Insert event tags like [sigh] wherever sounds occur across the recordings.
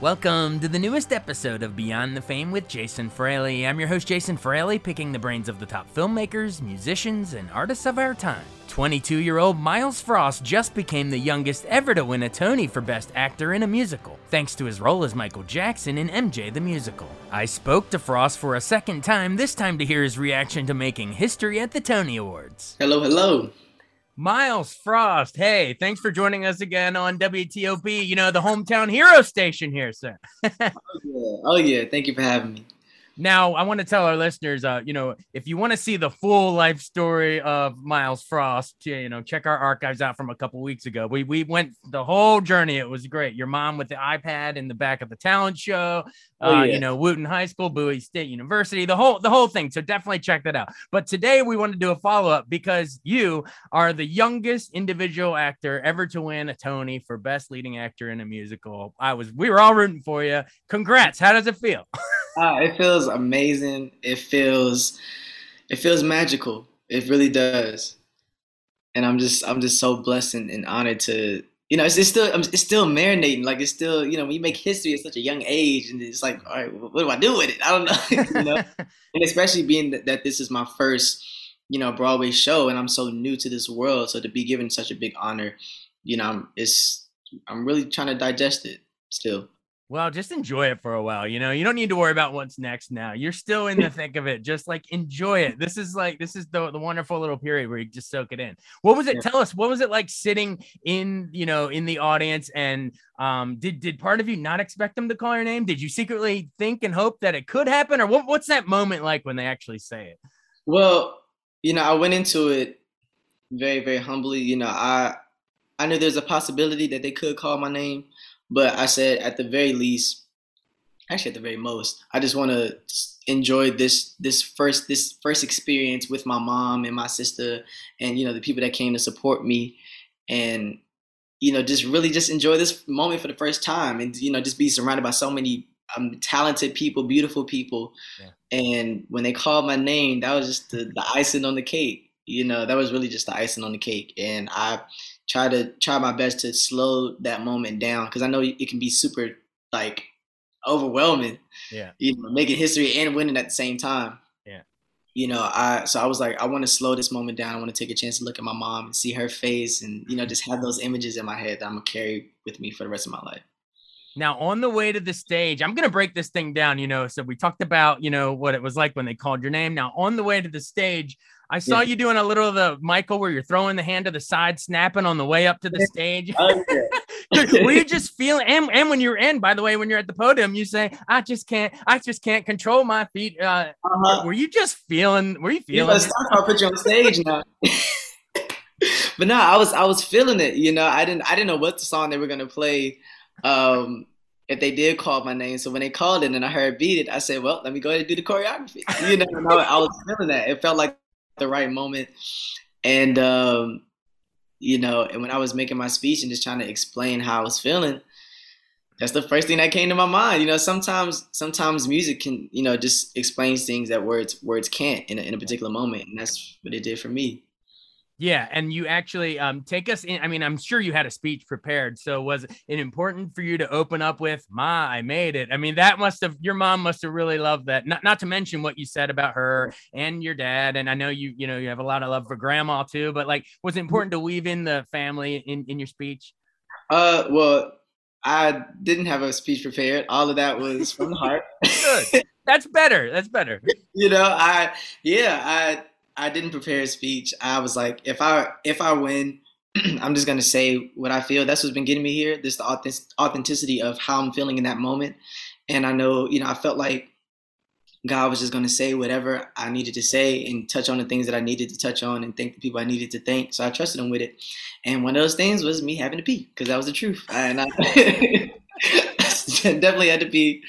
Welcome to the newest episode of Beyond the Fame with Jason Fraley. I'm your host, Jason Fraley, picking the brains of the top filmmakers, musicians, and artists of our time. 22 year old Myles Frost just became the youngest ever to win a Tony for Best Actor in a Musical, thanks to his role as Michael Jackson in MJ the Musical. I spoke to Frost for a second time, this time to hear his reaction to making history at the Tony Awards. Hello, hello. Myles Frost, hey, thanks for joining us again on WTOP, you know, the hometown hero station here, sir. [laughs] oh, yeah. oh, yeah. Thank you for having me. Now, I want to tell our listeners, uh, you know, if you want to see the full life story of Myles Frost, you know, check our archives out from a couple weeks ago. We we went the whole journey. It was great. Your mom with the iPad in the back of the talent show, oh, uh, yeah. you know, Wootton High School, Bowie State University, the whole the whole thing. So definitely check that out. But today we want to do a follow up because you are the youngest individual actor ever to win a Tony for Best Leading Actor in a Musical. I was we were all rooting for you. Congrats. How does it feel? [laughs] uh, it feels amazing. It feels it feels magical. It really does. And I'm just I'm just so blessed and, and honored to you know it's, it's still it's still marinating like it's still you know when you make history at such a young age and it's like all right what do I do with it I don't know [laughs] you know [laughs] and especially being that, that this is my first you know Broadway show and I'm so new to this world so to be given such a big honor you know I'm, it's I'm really trying to digest it still. Well, just enjoy it for a while. You know, you don't need to worry about what's next now. You're still in the [laughs] thick of it. Just like enjoy it. This is like this is the, the wonderful little period where you just soak it in. What was it? Yeah. Tell us, what was it like sitting in, you know, in the audience and um did did part of you not expect them to call your name? Did you secretly think and hope that it could happen? Or what, what's that moment like when they actually say it? Well, you know, I went into it very, very humbly. You know, I I knew there's a possibility that they could call my name but I said at the very least, actually at the very most, I just want to enjoy this this first this first experience with my mom and my sister and you know the people that came to support me. And you know just really just enjoy this moment for the first time and you know just be surrounded by so many um, talented people beautiful people. Yeah. and when they called my name that was just the, the icing on the cake you know that was really just the icing on the cake. And i try to try my best to slow that moment down because I know it can be super like overwhelming. Yeah. You know, making history and winning at the same time. Yeah. You know, I so I was like, I want to slow this moment down. I want to take a chance to look at my mom and see her face and, you know, just have those images in my head that I'm gonna carry with me for the rest of my life. Now, on the way to the stage, I'm going to break this thing down. You know, so we talked about, you know, what it was like when they called your name. Now, on the way to the stage, I saw yeah. you doing a little of the Michael where you're throwing the hand to the side, snapping on the way up to the stage. Oh, [laughs] were you just feeling and, and when you're in, by the way, when you're at the podium, you say, I just can't, I just can't control my feet. Uh, uh-huh. Were you just feeling, were you feeling? You I'll put you on stage now. [laughs] but no, I was, I was feeling it. You know, I didn't, I didn't know what the song they were going to play. Um, if they did call my name. So when they called it and I heard beat it, I said, well, let me go ahead and do the choreography. You know, I was feeling that. It felt like the right moment. And um, you know, and when I was making my speech and just trying to explain how I was feeling, that's the first thing that came to my mind. You know, sometimes sometimes music can, you know, just explains things that words words can't in a, in a particular moment, and that's what it did for me. Yeah, and you actually um, take us in. I mean, I'm sure you had a speech prepared. So was it important for you to open up with "Ma, I made it"? I mean, that must have your mom must have really loved that. Not not to mention what you said about her and your dad. And I know you you know you have a lot of love for grandma too. But like, was it important to weave in the family in in your speech? Uh, well, I didn't have a speech prepared. All of that was from the heart. [laughs] Good. That's better. That's better. [laughs] you know, I yeah, I I didn't prepare a speech. I was like, if I if I win, [clears throat] I'm just gonna say what I feel. That's what's been getting me here. This the authenticity of how I'm feeling in that moment. And I know, you know, I felt like God was just gonna say whatever I needed to say and touch on the things that I needed to touch on and thank the people I needed to thank. So I trusted him with it. And one of those things was me having to pee because that was the truth. And I [laughs] definitely had to pee.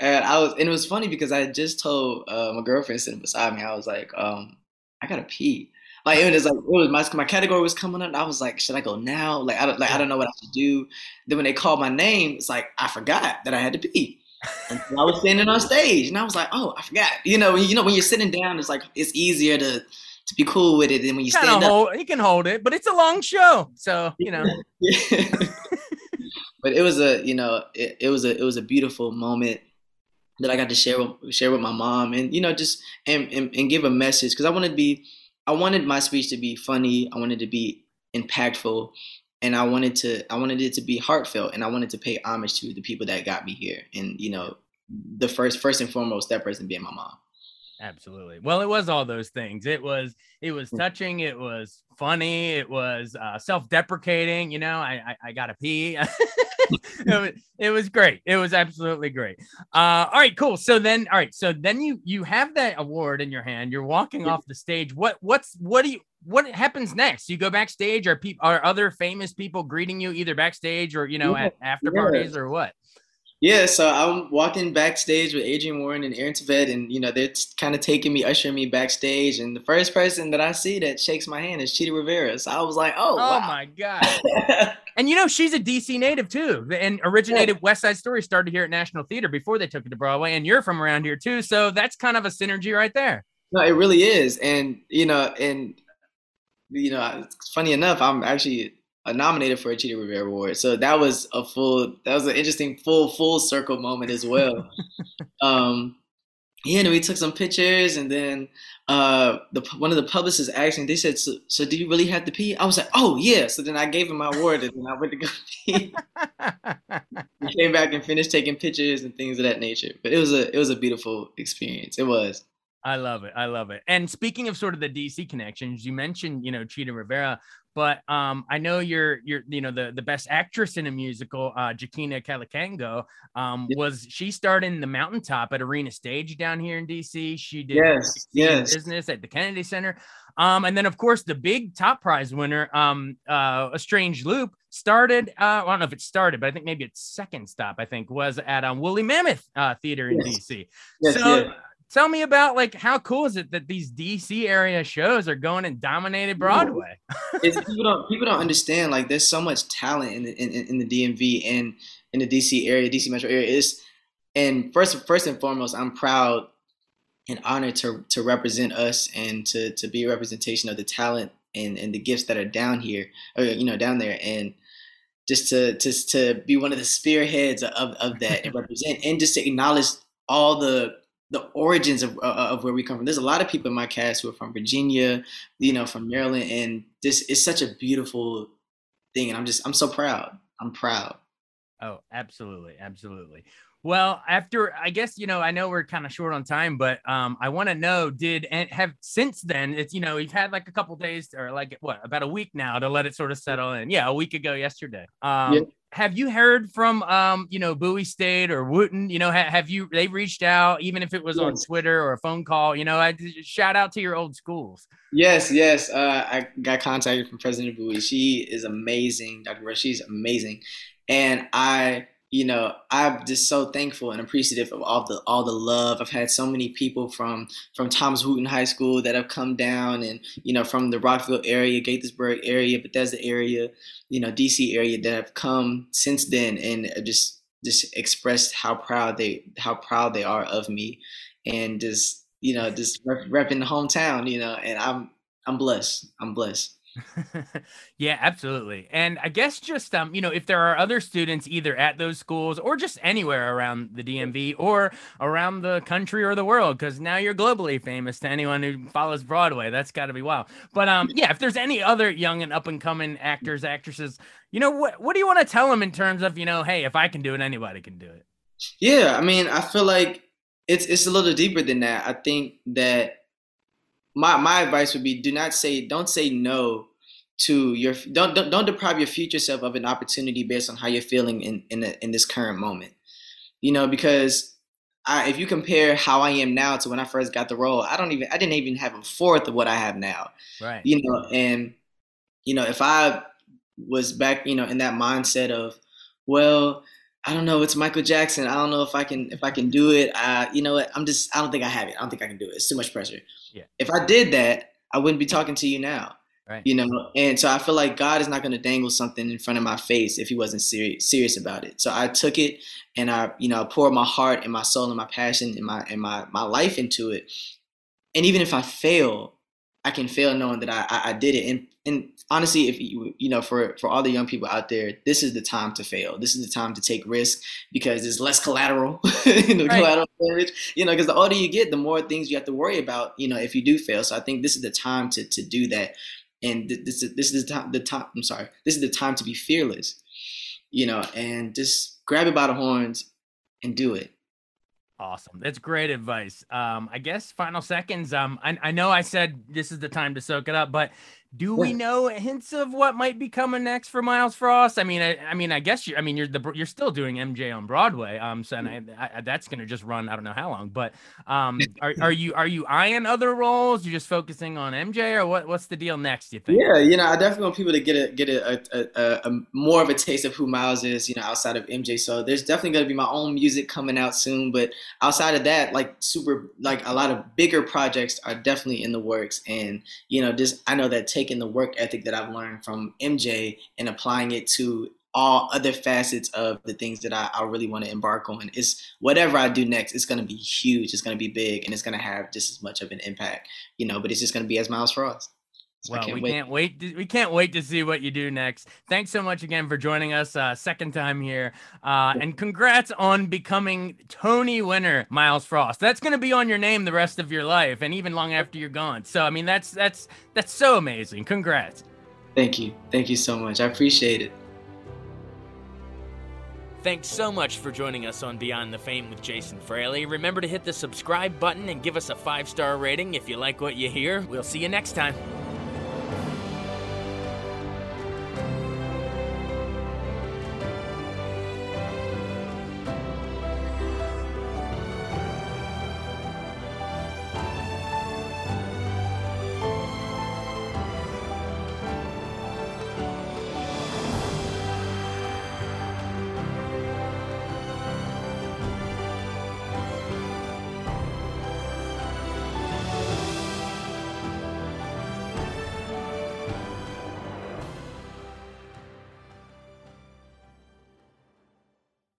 And I was, and it was funny because I just told uh, my girlfriend sitting beside me, I was like, um, I gotta pee. Like it was like it was my my category was coming up. And I was like, should I go now? Like I don't like I don't know what I should do. Then when they called my name, it's like I forgot that I had to pee. And so I was [laughs] standing on stage, and I was like, oh, I forgot. You know, you know when you're sitting down, it's like it's easier to to be cool with it than when you stand hold, up. You can hold it, but it's a long show, so you know. [laughs] but it was a you know it, it was a it was a beautiful moment that I got to share with share with my mom and you know just and and, and give a message. Because I wanted to be I wanted my speech to be funny. I wanted to be impactful. And I wanted to I wanted it to be heartfelt. And I wanted to pay homage to the people that got me here. And you know the first first and foremost that person being my mom absolutely. Well it was all those things. It was it was mm. touching it was funny it was uh, self-deprecating you know i i, I gotta pee. [laughs] It, was, it was great. It was absolutely great. Uh all right cool. So then all right so then you you have that award in your hand. You're walking off the stage. What what's what do you what happens next? You go backstage? Are people are other famous people greeting you either backstage or you know yeah. at after parties or what yeah, so I'm walking backstage with Adrienne Warren and Aaron Tveit, and you know they're kind of taking me, ushering me backstage. And the first person that I see that shakes my hand is Chita Rivera. So I was like, "Oh, oh wow. my god!" [laughs] and you know she's a DC native too, and originated yeah. West Side Story started here at National Theater before they took it to Broadway. And you're from around here too, so that's kind of a synergy right there. No, it really is, and you know, and you know, funny enough, I'm actually uh, nominated for a Chita Rivera Award. So that was a full, that was an interesting full full circle moment as well. [laughs] um, yeah, and we took some pictures, and then uh, the one of the publicists asked me. They said, so, "So do you really have to pee?" I was like, "Oh yeah." So then I gave him my award, and then I went to go [laughs] pee. [laughs] we came back and finished taking pictures and things of that nature. But it was a it was a beautiful experience. It was. I love it. I love it. And speaking of sort of the DC connections, you mentioned, you know, Chita Rivera, but um, I know you're you're you know the the best actress in a musical, uh, Joaquina Kalukango, um, was she starred in the Mountaintop at Arena Stage down here in DC. She did yes, yes. business at the Kennedy Center. Um, and then of course the big top prize winner, um, uh, A Strange Loop, started. Uh, I don't know if it started, but I think maybe its second stop, I think, was at um, Woolly Mammoth uh, Theater in yes. DC. Yes, so. Yes tell me about like how cool is it that these DC area shows are going and dominated Broadway? [laughs] it's, people don't people don't understand like there's so much talent in the in, in the DMV and in the DC area, DC metro area. Is and first first and foremost, I'm proud and honored to to represent us and to to be a representation of the talent and and the gifts that are down here, or you know down there and just to just to be one of the spearheads of, of that and represent and just to acknowledge all the the origins of, uh, of where we come from. There's a lot of people in my cast who are from Virginia, you know, from Maryland, and this is such a beautiful thing. And I'm just, I'm so proud. I'm proud. Oh, absolutely, absolutely. Well, after I guess you know, I know we're kind of short on time, but um, I want to know, did and have since then? It's you know, you've had like a couple days or like what about a week now to let it sort of settle in. Yeah, a week ago yesterday. Um, yeah have you heard from um you know Bowie State or Wootton? You know, ha- have you they reached out even if it was yes. on Twitter or a phone call? You know, I shout out to your old schools. Yes, yes. Uh, I got contacted from President Bowie. She is amazing, Dr. Rush. She's amazing, and I you know, I'm just so thankful and appreciative of all the all the love. I've had so many people from from Thomas Wootton High School that have come down, and you know, from the Rockville area, Gaithersburg area, Bethesda area, you know, DC area that have come since then and just just expressed how proud they how proud they are of me, and just you know, just rep- repping the hometown, you know, and I'm I'm blessed. I'm blessed. [laughs] yeah, absolutely. And I guess just um, you know, if there are other students either at those schools or just anywhere around the DMV or around the country or the world, because now you're globally famous to anyone who follows Broadway. That's got to be wild. But um, yeah, if there's any other young and up and coming actors, actresses, you know, what what do you want to tell them in terms of you know, hey, if I can do it, anybody can do it. Yeah, I mean, I feel like it's it's a little deeper than that. I think that my my advice would be do not say don't say no to your don't, don't don't deprive your future self of an opportunity based on how you're feeling in in, the, in this current moment. You know, because I, if you compare how I am now to when I first got the role, I don't even I didn't even have a fourth of what I have now. Right. You know, and you know if I was back, you know, in that mindset of, well, I don't know, it's Michael Jackson. I don't know if I can if I can do it. I, you know what? I'm just I don't think I have it. I don't think I can do it. It's too much pressure. Yeah. If I did that, I wouldn't be talking to you now. Right. You know, and so I feel like God is not going to dangle something in front of my face if He wasn't serious serious about it. So I took it and I, you know, I poured my heart and my soul and my passion and my and my my life into it. And even if I fail, I can fail knowing that I I, I did it. And and honestly, if you you know, for for all the young people out there, this is the time to fail. This is the time to take risk because there's less collateral, [laughs] you know, right. collateral damage. You know, because the older you get, the more things you have to worry about. You know, if you do fail. So I think this is the time to to do that and this is this is the time the time I'm sorry this is the time to be fearless you know and just grab it by the horns and do it awesome that's great advice um I guess final seconds um I, I know I said this is the time to soak it up but do we know hints of what might be coming next for Myles Frost? I mean, I, I mean, I guess you. I mean, you're the you're still doing MJ on Broadway. Um, so I, I, that's going to just run. I don't know how long, but um, [laughs] are, are you are you eyeing other roles? You're just focusing on MJ, or what? What's the deal next? You think? Yeah, you know, I definitely want people to get a get a, a, a, a more of a taste of who Myles is. You know, outside of MJ. So there's definitely going to be my own music coming out soon. But outside of that, like super, like a lot of bigger projects are definitely in the works. And you know, just I know that taking the work ethic that I've learned from MJ and applying it to all other facets of the things that I, I really want to embark on. Is whatever I do next, it's going to be huge. It's going to be big, and it's going to have just as much of an impact, you know. But it's just going to be as Myles Frost. So well, can't we wait. can't wait. To, we can't wait to see what you do next. Thanks so much again for joining us, uh, second time here, uh, and congrats on becoming Tony winner, Myles Frost. That's going to be on your name the rest of your life, and even long after you're gone. So, I mean, that's that's that's so amazing. Congrats. Thank you, thank you so much. I appreciate it. Thanks so much for joining us on Beyond the Fame with Jason Fraley. Remember to hit the subscribe button and give us a five star rating if you like what you hear. We'll see you next time.